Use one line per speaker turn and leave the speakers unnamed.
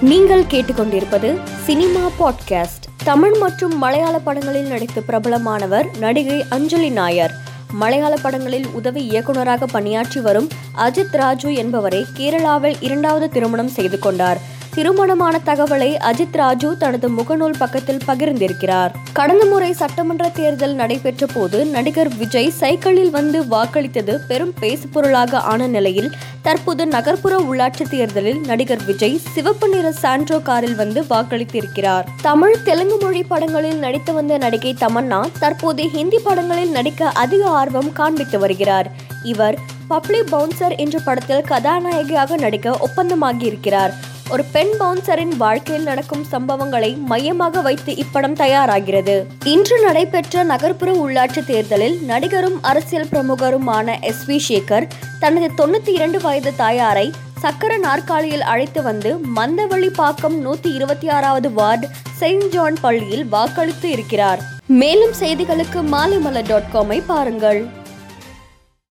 நீங்கள் கேட்டுக்கொண்டிருப்பது cinema podcast. Tamil மற்றும் மலையாள படங்களில் நடித்து பிரபலமானவர் நடிகை அஞ்சலி நாயர். மலையாள படங்களில் உதவி இயக்குனராக பணியாற்றி வரும் அஜித் ராஜு என்பவரை கேரளாவில் இரண்டாவது திருமணம் செய்து கொண்டார். திருமணமான தகவலை அஜித் ராஜு தனது முகநூல் பக்கத்தில் பகிர்ந்திருக்கிறார். கடந்த முறை சட்டமன்ற தேர்தல் நடைபெற்ற போது நடிகர் விஜய் சைக்கிளில் வந்து வாக்களித்தது பெரும் பேசுபொருளாக ஆன நிலையில் தற்போது நகர்ப்புற உள்ளாட்சி தேர்தலில் நடிகர் விஜய் சிவப்பு நிற சாண்ட்ரோ காரில் வந்து வாக்களித்திருக்கிறார். தமிழ் தெலுங்கு மொழி படங்களில் நடித்து வந்த நடிகை தமன்னா தற்போது ஹிந்தி படங்களில் நடிக்க அதிக ஆர்வம் காண்பித்து வருகிறார். இவர் பப்ளிக் பவுன்சர் என்ற படத்தில் கதாநாயகியாக நடிக்க ஒப்பந்தமாகி இருக்கிறார் ஒரு பெண் பவுன்சரின் வாழ்க்கையில் நடக்கும் சம்பவங்களை மையமாக வைத்து இப்படம் தயாராகிறது. இன்று நடைபெற்ற நகர்ப்புற உள்ளாட்சி தேர்தலில் நடிகரும் அரசியல் பிரமுகருமான எஸ் வி சேகர் தனது தொண்ணூத்தி இரண்டு வயது தாயாரை சக்கர நாற்காலியில் அழைத்து வந்து மந்தவள்ளி பாக்கம் நூத்தி இருபத்தி ஆறாவது வார்டு செயின்ட் ஜான் பள்ளியில் வாக்களித்து இருக்கிறார். மேலும் செய்திகளுக்கு மாலைமலர் டாட் காமை பாருங்கள்.